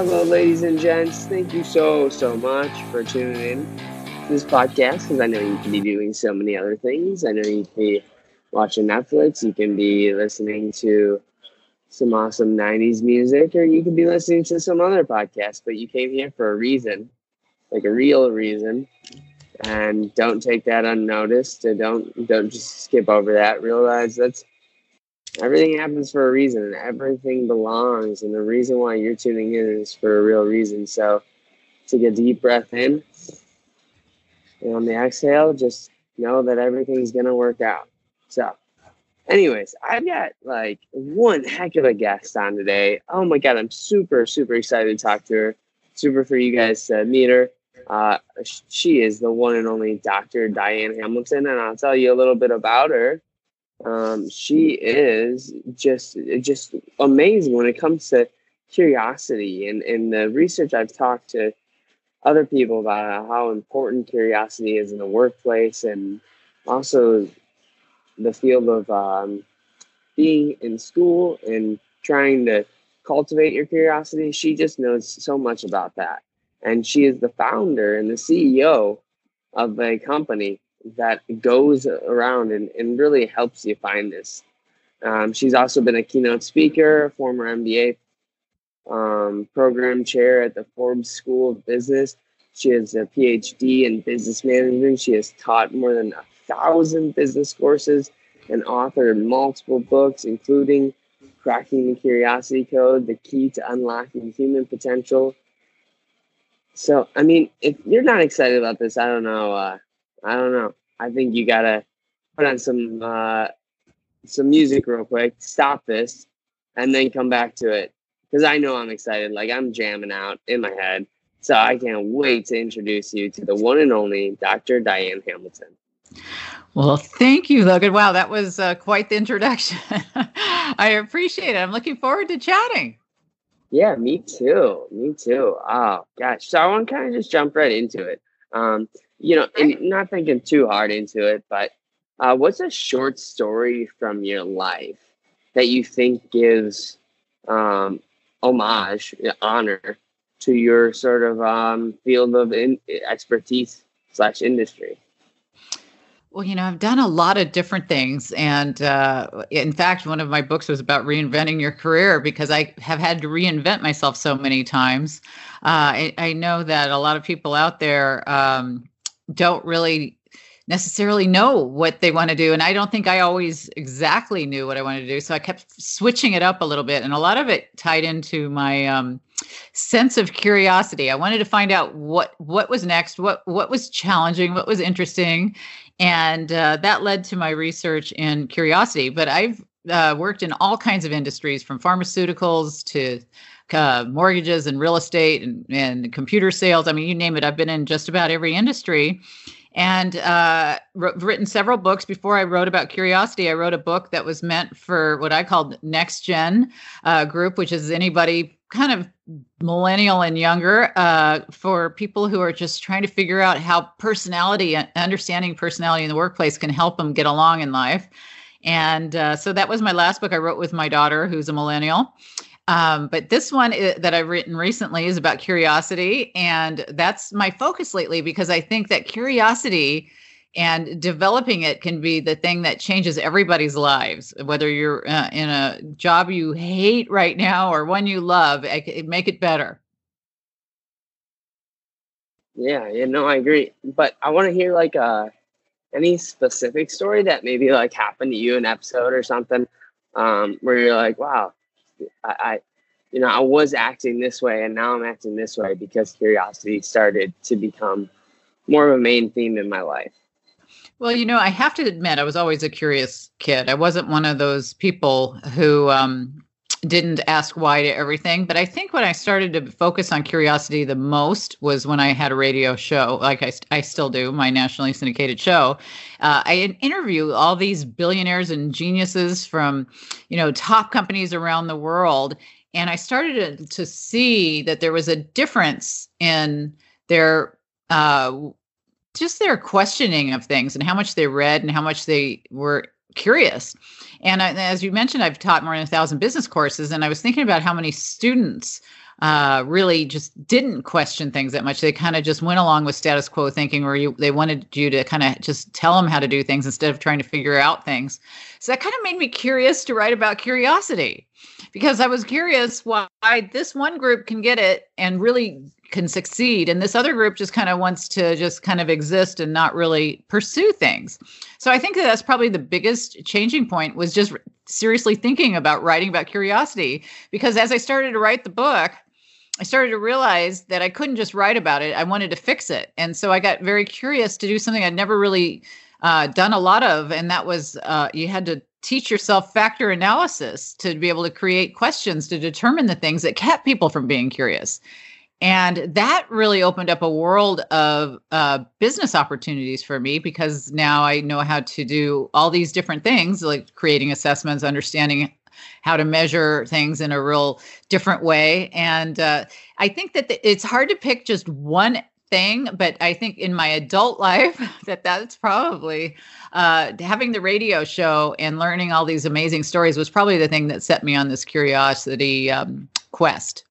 Hello, ladies and gents. Thank you so, so much for tuning in to this podcast because I know you can be doing so many other things. I know you can be watching Netflix, you can be listening to some awesome 90s music, or you can be listening to some other podcast, but you came here for a reason, like a real reason. And don't take that unnoticed. And don't don't just skip over that. Realize that's everything happens for a reason. And everything belongs and the reason why you're tuning in is for a real reason. So take a deep breath in and on the exhale just know that everything's to work out. So anyways i've got like one heck of a guest on today. Oh my god i'm super super excited to talk to her. Super for you guys to meet her. Uh, she is the one and only dr diane hamilton and i'll tell you a little bit about her um, she is just just amazing when it comes to curiosity and, and the research I've talked to other people about how important curiosity is in the workplace and also the field of um, being in school and trying to cultivate your curiosity. She just knows so much about that. And she is the founder and the CEO of a company that goes around and, and really helps you find this. Um, she's also been a keynote speaker, former MBA um, program chair at the Forbes School of Business. She has a PhD in business management. She has taught more than a thousand business courses and authored multiple books, including Cracking the Curiosity Code, The Key to Unlocking Human Potential. So, I mean, if you're not excited about this, I don't know. Uh, I don't know. I think you gotta put on some uh, some music real quick, stop this, and then come back to it because I know I'm excited. Like I'm jamming out in my head, so I can't wait to introduce you to the one and only Dr. Diane Hamilton. Well, thank you, Logan. Wow, that was uh, quite the introduction. I appreciate it. I'm looking forward to chatting. Yeah, me too. Me too. Oh gosh. So I want to kind of just jump right into it. Um, you know, and not thinking too hard into it, but uh, what's a short story from your life that you think gives um, homage, honor to your sort of um, field of in- expertise slash industry? Well, you know, I've done a lot of different things. And uh, in fact, one of my books was about reinventing your career because I have had to reinvent myself so many times. Uh, I, I, know that a lot of people out there um, don't really necessarily know what they want to do. And I don't think I always exactly knew what I wanted to do. So I kept switching it up a little bit. And a lot of it tied into my um, sense of curiosity. I wanted to find out what what was next, what what was challenging, what was interesting. And uh, that led to my research in curiosity. But I've uh, worked in all kinds of industries from pharmaceuticals to uh, mortgages and real estate and, and computer sales. I mean, you name it. I've been in just about every industry and uh, written several books. Before I wrote about curiosity, I wrote a book that was meant for what I called next gen uh, group, which is anybody kind of millennial and younger uh, for people who are just trying to figure out how personality and understanding personality in the workplace can help them get along in life. And uh, so that was my last book I wrote with my daughter, who's a millennial. Um, but this one is, that I've written recently is about curiosity. And that's my focus lately because I think that curiosity and developing it can be the thing that changes everybody's lives whether you're uh, in a job you hate right now or one you love it, make it better yeah you know i agree but i want to hear like uh any specific story that maybe like happened to you in episode or something um where you're like wow I, I you know i was acting this way and now i'm acting this way because curiosity started to become more of a main theme in my life well, you know, I have to admit, I was always a curious kid. I wasn't one of those people who um, didn't ask why to everything. But I think when I started to focus on curiosity the most was when I had a radio show, like I, I still do, my nationally syndicated show. Uh, I interview all these billionaires and geniuses from, you know, top companies around the world. And I started to, to see that there was a difference in their uh, just their questioning of things and how much they read and how much they were curious. And I, as you mentioned, I've taught more than a thousand business courses, and I was thinking about how many students uh, really just didn't question things that much. They kind of just went along with status quo thinking, or you, they wanted you to kind of just tell them how to do things instead of trying to figure out things. So that kind of made me curious to write about curiosity because I was curious why this one group can get it and really can succeed and this other group just kind of wants to just kind of exist and not really pursue things so i think that that's probably the biggest changing point was just seriously thinking about writing about curiosity because as i started to write the book i started to realize that i couldn't just write about it. I wanted to fix it. And so i got very curious to do something i'd never really uh, done a lot of and that was uh, you had to teach yourself factor analysis to be able to create questions to determine the things that kept people from being curious. And that really opened up a world of uh, business opportunities for me because now I know how to do all these different things, like creating assessments, understanding how to measure things in a real different way. And uh, I think that the, it's hard to pick just one thing, but I think in my adult life that that's probably uh, having the radio show and learning all these amazing stories was probably the thing that set me on this curiosity um, quest.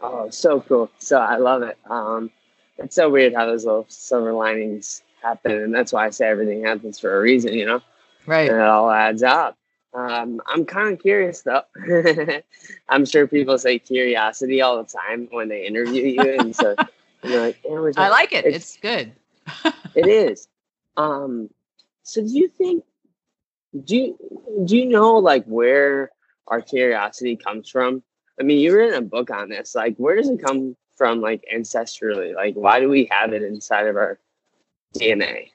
Oh, so cool. So I love it. Um, it's so weird how those little silver linings happen. And that's why I say everything happens for a reason, you know? Right. And it all adds up. Um, I'm kind of curious though. I'm sure people say curiosity all the time when they interview you. And so you're like, I like it. It's, it's good. it is. Um, so do you think, do you, do you know like where our curiosity comes from? I mean, you written a book on this. Like, where does it come from, like ancestrally? Like, why do we have it inside of our DNA?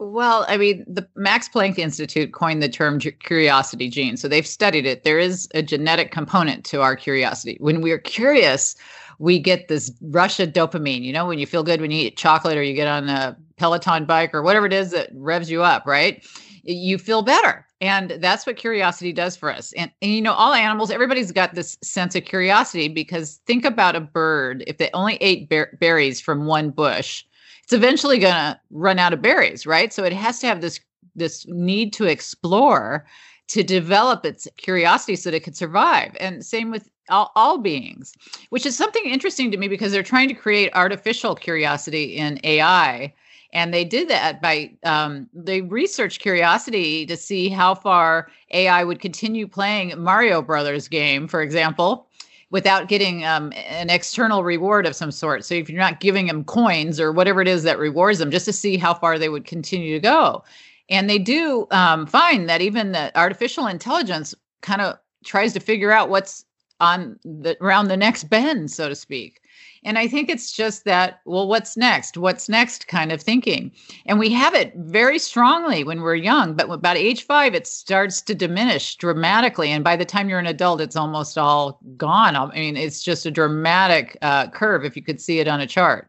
Well, I mean, the Max Planck Institute coined the term curiosity gene. So they've studied it. There is a genetic component to our curiosity. When we're curious, we get this rush of dopamine. You know, when you feel good when you eat chocolate or you get on a Peloton bike or whatever it is that revs you up, right? You feel better. And that's what curiosity does for us. And, and, you know, all animals, everybody's got this sense of curiosity because think about a bird. If they only ate ber- berries from one bush, it's eventually going to run out of berries, right? So it has to have this this need to explore to develop its curiosity so that it could survive. And same with all, all beings, which is something interesting to me because they're trying to create artificial curiosity in AI and they did that by um, they researched curiosity to see how far ai would continue playing mario brothers game for example without getting um, an external reward of some sort. So if you're not giving them coins or whatever it is that rewards them just to see how far they would continue to go. And they do um, find that even the artificial intelligence kind of tries to figure out what's on the around the next bend so to speak and I think it's just that, well, what's next? What's next kind of thinking. And we have it very strongly when we're young, but about age five, it starts to diminish dramatically. And by the time you're an adult, it's almost all gone. I mean, it's just a dramatic uh, curve if you could see it on a chart.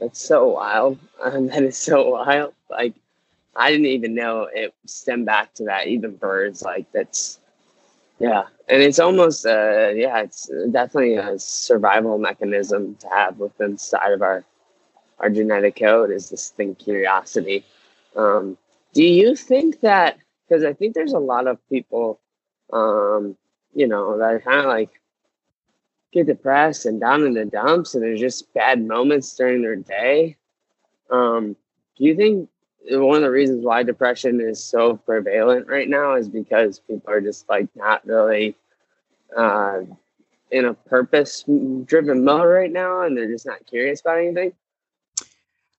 That's so wild. Um, that is so wild. Like, I didn't even know it stemmed back to that. Even birds, like, that's yeah, and it's almost uh yeah, it's definitely a survival mechanism to have within inside of our our genetic code is this thing curiosity. Um, do you think that because I think there's a lot of people um, you know, that kind of like get depressed and down in the dumps and there's just bad moments during their day. Um, do you think one of the reasons why depression is so prevalent right now is because people are just like not really uh, in a purpose driven mode right now and they're just not curious about anything?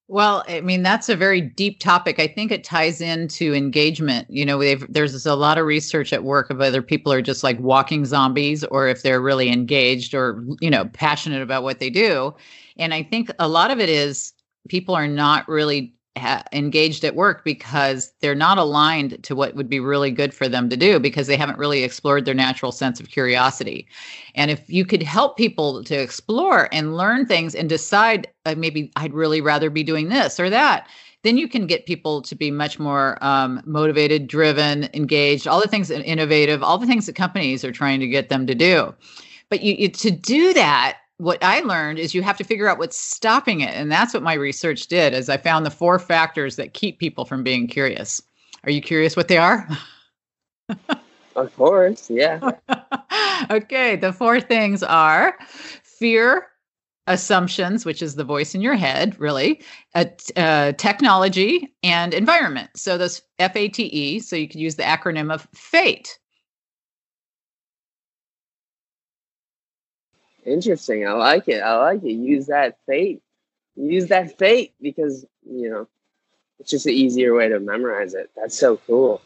Well, I mean, that's a very deep topic. I think it ties into engagement. You know, there's a lot of research at work of whether people are just like walking zombies or if they're really engaged or, you know, passionate about what they do. And I think a lot of it is people are not really ha- engaged at work because they're not aligned to what would be really good for them to do because they haven't really explored their natural sense of curiosity. And if you could help people to explore and learn things and decide, uh, maybe I'd really rather be doing this or that, then you can get people to be much more um, motivated, driven, engaged, all the things innovative, all the things that companies are trying to get them to do. But you, you to do that, what I learned is you have to figure out what's stopping it. And that's what my research did is I found the four factors that keep people from being curious. Are you curious what they are? of course, yeah. okay, the four things are fear, assumptions, which is the voice in your head, really, uh, uh, technology, and environment. So those F A T E, so you could use the acronym of FATE. Interesting. I like it. I like it. Use that fate. Use that fate because, you know, it's just an easier way to memorize it. That's so cool.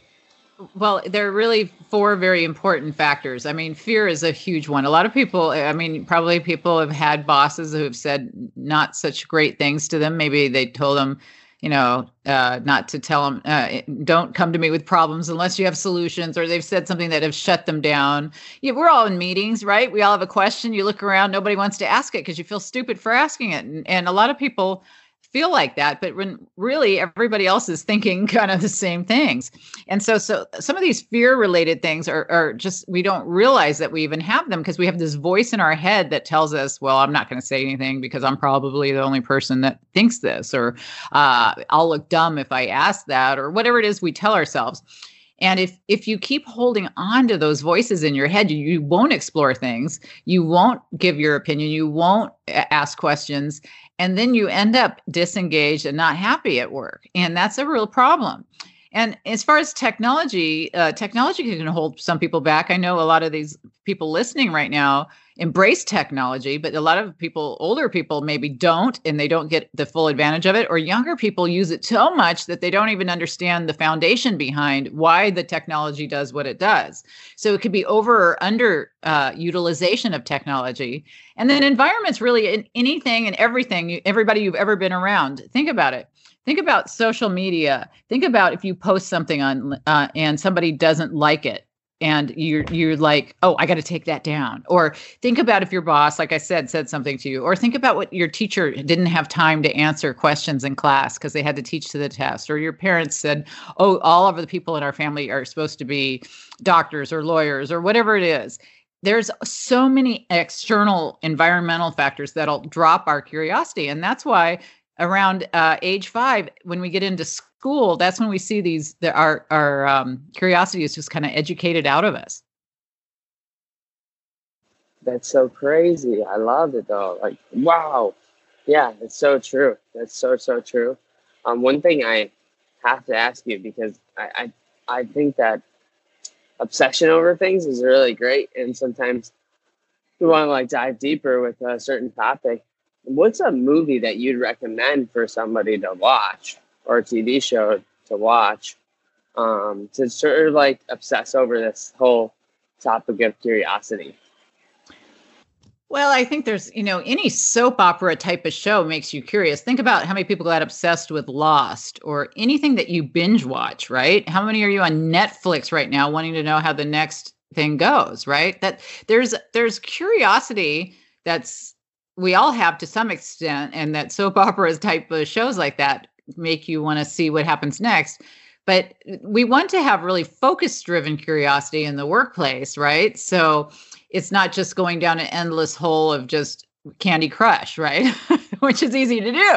Well, there are really four very important factors. I mean, fear is a huge one. A lot of people, I mean, probably people have had bosses who have said not such great things to them. Maybe they told them, you know, uh, not to tell them, uh, don't come to me with problems unless you have solutions, or they've said something that have shut them down. Yeah, we're all in meetings, right? We all have a question. You look around, nobody wants to ask it because you feel stupid for asking it. And, and a lot of people feel like that but when really everybody else is thinking kind of the same things. And so so some of these fear related things are, are just we don't realize that we even have them because we have this voice in our head that tells us well i'm not going to say anything because i'm probably the only person that thinks this or uh, i'll look dumb if i ask that or whatever it is we tell ourselves. And if if you keep holding on to those voices in your head, you, you won't explore things, you won't give your opinion, you won't ask questions, and then you end up disengaged and not happy at work. And that's a real problem. And as far as technology uh, technology can hold some people back. I know a lot of these people listening right now embrace technology, but a lot of people, older people, maybe don't, and they don't get the full advantage of it, or younger people use it so much that they don't even understand the foundation behind why the technology does what it does. So it could be over or under uh, utilization of technology. And then environments really in anything and everything, everybody you've ever been around. Think about it think about social media think about if you post something on uh, and somebody doesn't like it and you're you're like oh i got to take that down. Or think about if your boss like i said said something to you or think about what your teacher didn't have time to answer questions in class because they had to teach to the test or your parents said oh all of the people in our family are supposed to be doctors or lawyers or whatever it is. There's so many external environmental factors that'll drop our curiosity and that's why around uh, age five when we get into school, that's when we see these that our our um, curiosity is just kind of educated out of us. That's so crazy. I love it though. Like wow, yeah, it's so true. That's so so true. Um, one thing I have to ask you because I I, I think that obsession over things is really great, and sometimes we want to like dive deeper with a certain topic. What's a movie that you'd recommend for somebody to watch? or a TV show to watch um, to sort of like obsess over this whole topic of curiosity. Well, I think there's, you know, any soap opera type of show makes you curious. Think about how many people got obsessed with Lost or anything that you binge watch, right? How many are you on Netflix right now wanting to know how the next thing goes, right? That there's there's curiosity that's we all have to some extent and that soap operas type of shows like that make you want to see what happens next. But we want to have really focus driven curiosity in the workplace right? So it's not just going down an endless hole of just candy crush right? Which is easy to do.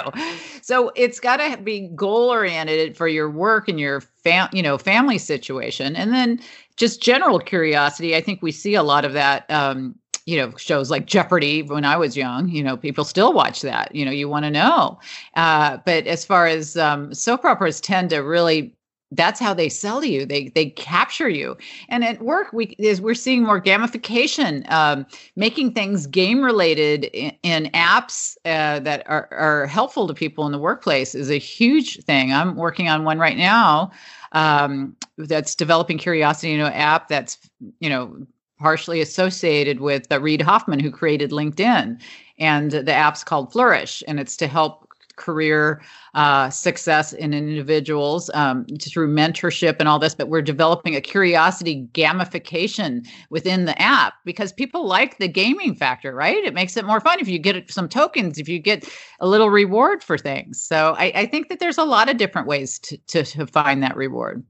So it's got to be goal oriented for your work and your fam you know family situation. And then just general curiosity i think we see a lot of that um, you know shows like jeopardy when i was young you know people still watch that you know you want to know. Uh, but as far as um, soap operas tend to really that's how they sell to you. They they capture you. And at work we is we're seeing more gamification um, making things game related in, in apps uh, that are, are helpful to people in the workplace is a huge thing. I'm working on one right now um, that's developing curiosity you know app that's you know partially associated with uh, Reid Hoffman, who created LinkedIn. And the app's called Flourish, and it's to help career uh, success in individuals um, through mentorship and all this. But we're developing a curiosity gamification within the app because people like the gaming factor, right? It makes it more fun if you get some tokens, if you get a little reward for things. So I, I think that there's a lot of different ways to, to, to find that reward.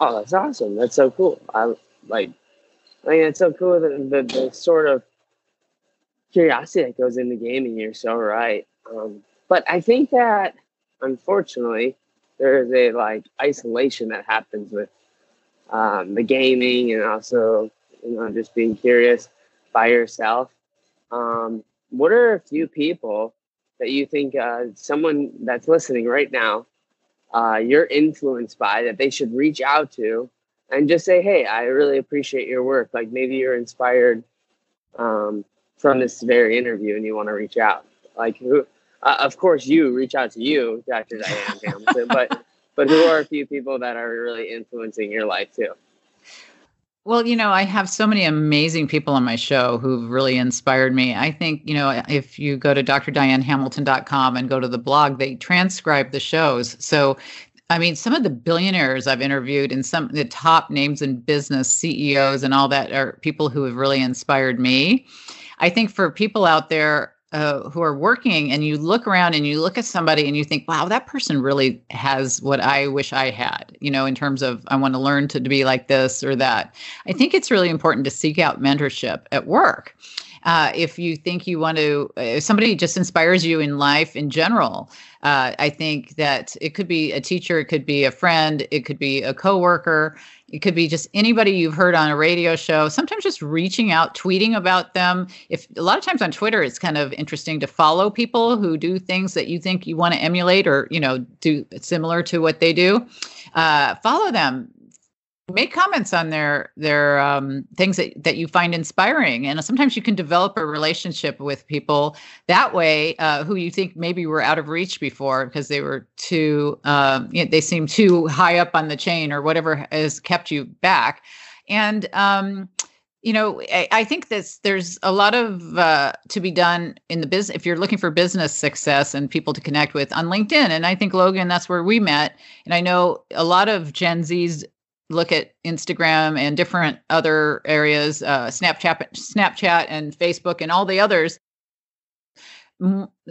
Oh, that's awesome. That's so cool. I like, I mean, it's so cool the, the, the sort of curiosity that goes into gaming. You're so right. Um, but I think that unfortunately, there is a like isolation that happens with um, the gaming and also you know just being curious by yourself. Um, what are a few people that you think uh, someone that's listening right now uh, you're influenced by that they should reach out to and just say, hey, I really appreciate your work. Like maybe you're inspired um, from this very interview and you want to reach out. Like who? Uh, of course, you reach out to you, Dr. Diane Hamilton, but but who are a few people that are really influencing your life too? Well, you know, I have so many amazing people on my show who've really inspired me. I think, you know, if you go to drdianehamilton.com and go to the blog, they transcribe the shows. So I mean, some of the billionaires I've interviewed and some of the top names in business, CEOs, and all that are people who have really inspired me. I think for people out there uh, who are working and you look around and you look at somebody and you think, wow, that person really has what I wish I had, you know, in terms of I want to learn to, to be like this or that. I think it's really important to seek out mentorship at work. Uh, if you think you want to, if somebody just inspires you in life in general, uh, I think that it could be a teacher, it could be a friend, it could be a coworker, it could be just anybody you've heard on a radio show. Sometimes just reaching out, tweeting about them. If a lot of times on Twitter, it's kind of interesting to follow people who do things that you think you want to emulate or you know do similar to what they do. Uh, follow them make comments on their their um, things that, that you find inspiring. And sometimes you can develop a relationship with people that way uh, who you think maybe were out of reach before because they were too um, you know, they seem too high up on the chain or whatever has kept you back. And um, you know I, I, think this there's a lot of uh, to be done in the business if you're looking for business success and people to connect with on linkedin. And i think logan that's where we met. And i know a lot of gen z's look at Instagram and different other areas, uh, Snapchat, Snapchat, and Facebook, and all the others.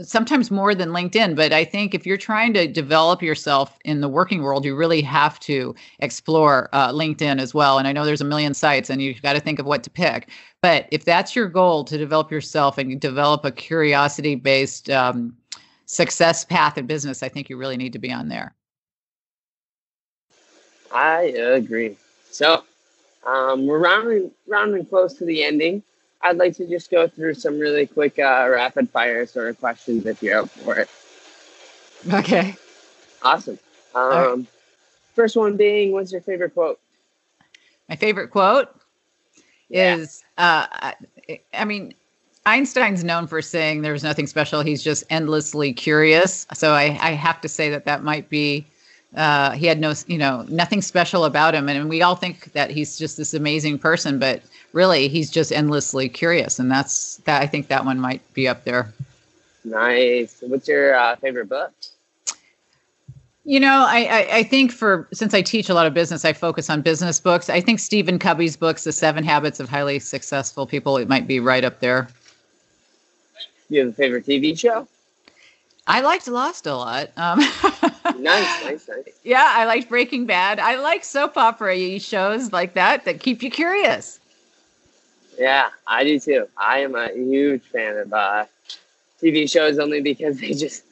sometimes more than LinkedIn, but I think if you're trying to develop yourself in the working world, you really have to explore uh, LinkedIn as well. And I know there's a million sites, and you've got to think of what to pick. But if that's your goal to develop yourself and develop a curiosity-based um, success path in business, I think you really need to be on there. I agree. So um, we're rounding rounding close to the ending. I'd like to just go through some really quick uh, rapid fire sort of questions if you're up for it. Okay. Awesome. Um, right. First one being, what's your favorite quote? My favorite quote yeah. is, uh, I mean, Einstein's known for saying there's nothing special. He's just endlessly curious. So I, I have to say that that might be uh, he had no, you know, nothing special about him, and we all think that he's just this amazing person, but really, he's just endlessly curious, and that's that. I think that one might be up there. Nice. What's your uh, favorite book? You know, I, I, I think for since I teach a lot of business, I focus on business books. I think Stephen Covey's books, The Seven Habits of Highly Successful People, it might be right up there. You have a favorite TV show? I liked Lost a lot. Um, nice, nice, nice. Yeah, I liked Breaking Bad. I like soap opera shows like that that keep you curious. Yeah, I do too. I am a huge fan of uh, TV shows only because they just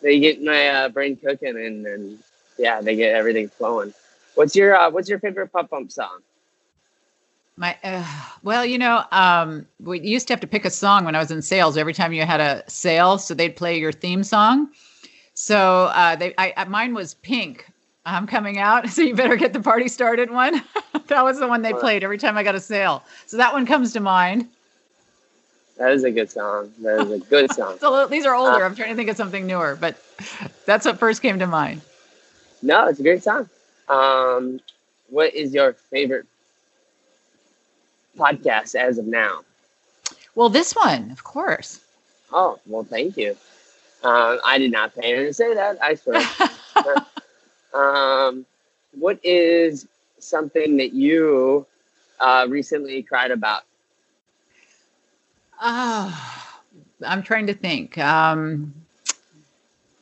they get my uh, brain cooking and, and yeah, they get everything flowing. What's your uh, What's your favorite pop pump song? My uh, well, you know, um, we used to have to pick a song when I was in sales. Every time you had a sale, so they'd play your theme song. So uh, they, I, mine was Pink. I'm coming out, so you better get the party started. One that was the one they played every time I got a sale. So that one comes to mind. That is a good song. That is a good song. so these are older. Uh, I'm trying to think of something newer, but that's what first came to mind. No, it's a great song. Um, what is your favorite podcast as of now? Well, this one, of course. Oh, well, thank you. Um, I did not pay to say that. I swear. um, what is something that you uh, recently cried about? Oh, I'm trying to think. Um,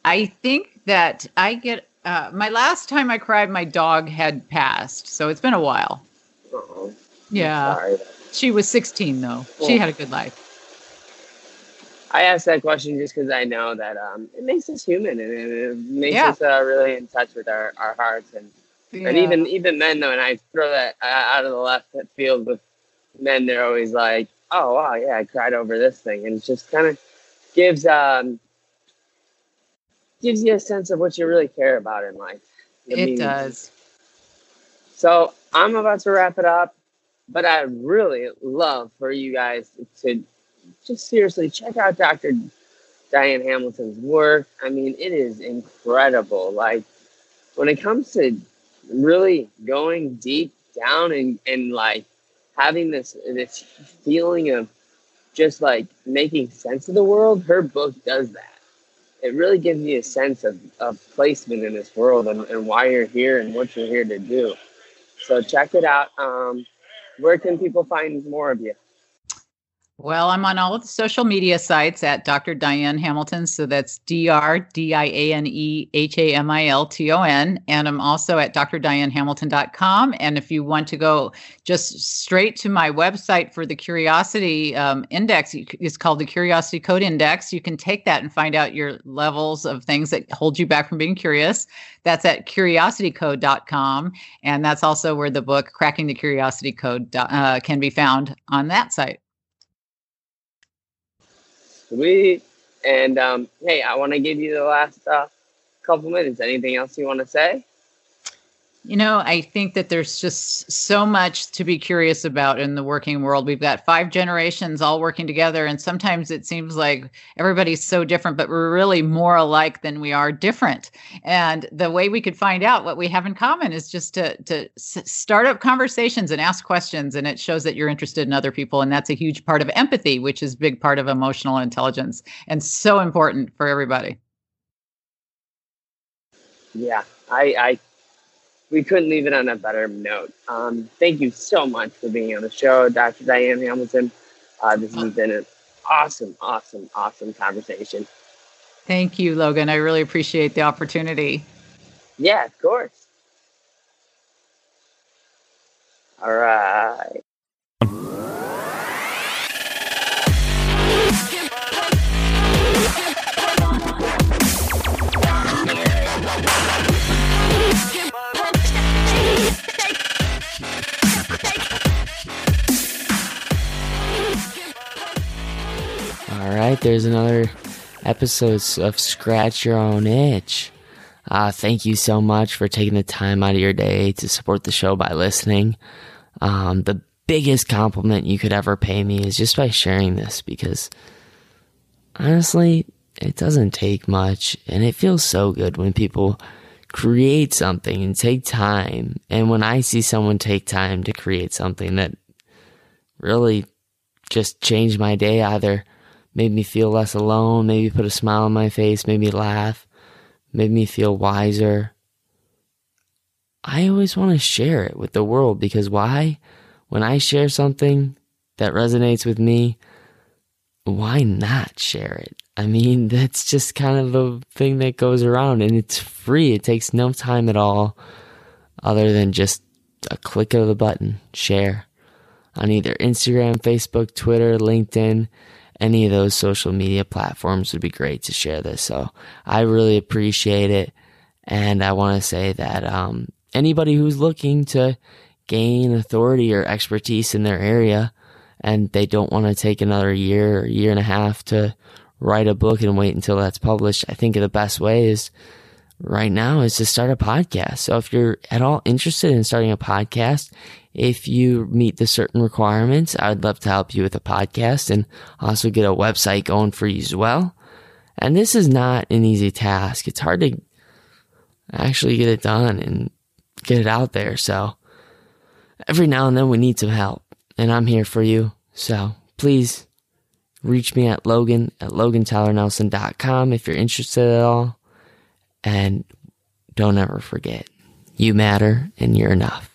I think that I get uh, my last time I cried, my dog had passed, so it's been a while. Oh, yeah, she was 16 though. She had a good life. I asked that question just because I know that um, it makes us human and it, makes yeah. us uh, really in touch with our, our hearts and yeah. and even even men though. And I throw that uh, out of the left field with men. They're always like, "Oh wow, yeah, I cried over this thing," and it just kind of gives um, gives you a sense of what you really care about in life. it does. So I'm about to wrap it up, but I really love for you guys to just seriously check out Dr. Diane Hamilton's work. I mean, it is incredible. Like when it comes to really going deep down and, and like having this this feeling of just like making sense of the world, her book does that it really gives you a sense of, of placement in this world and, and why you're here and what you're here to do. So check it out. Um, where can people find more of you? Well, I'm on all of the social media sites at Dr. Diane Hamilton. So that's D R D I A N E H A M I L T O N. And I'm also at drdianehamilton.com. And if you want to go just straight to my website for the Curiosity um, Index, it's called the Curiosity Code Index. You can take that and find out your levels of things that hold you back from being curious. That's at curiositycode.com. And that's also where the book, Cracking the Curiosity Code, uh, can be found on that site. Sweet. And um, hey, I want to give you the last uh, couple minutes. Anything else you want to say? You know, I think that there's just so much to be curious about in the working world. We've got five generations all working together, and sometimes it seems like everybody's so different, but we're really more alike than we are different. And the way we could find out what we have in common is just to to start up conversations and ask questions, and it shows that you're interested in other people, and that's a huge part of empathy, which is a big part of emotional intelligence, and so important for everybody. Yeah, I, I we couldn't leave it on a better note. Um, thank you so much for being on the show, Dr. Diane Hamilton. Uh, this has been an awesome, awesome, awesome conversation. Thank you, Logan. I really appreciate the opportunity. Yeah, of course. All right. There's another episode of Scratch Your Own Itch. Uh, thank you so much for taking the time out of your day to support the show by listening. Um, the biggest compliment you could ever pay me is just by sharing this because honestly, it doesn't take much and it feels so good when people create something and take time. And when I see someone take time to create something that really just changed my day, either made me feel less alone, maybe put a smile on my face, made me laugh, made me feel wiser. I always want to share it with the world because why? When I share something that resonates with me, why not share it? I mean, that's just kind of a thing that goes around and it's free. It takes no time at all other than just a click of the button, share on either Instagram, Facebook, Twitter, LinkedIn any of those social media platforms would be great to share this. So I really appreciate it. And I want to say that um, anybody who's looking to gain authority or expertise in their area and they don't want to take another year or year and a half to write a book and wait until that's published, I think the best way is right now is to start a podcast. So if you're at all interested in starting a podcast, if you meet the certain requirements, I would love to help you with a podcast and also get a website going for you as well. And this is not an easy task. It's hard to actually get it done and get it out there. So every now and then we need some help and I'm here for you. So please reach me at Logan at LoganTylerNelson.com if you're interested at all. And don't ever forget, you matter and you're enough.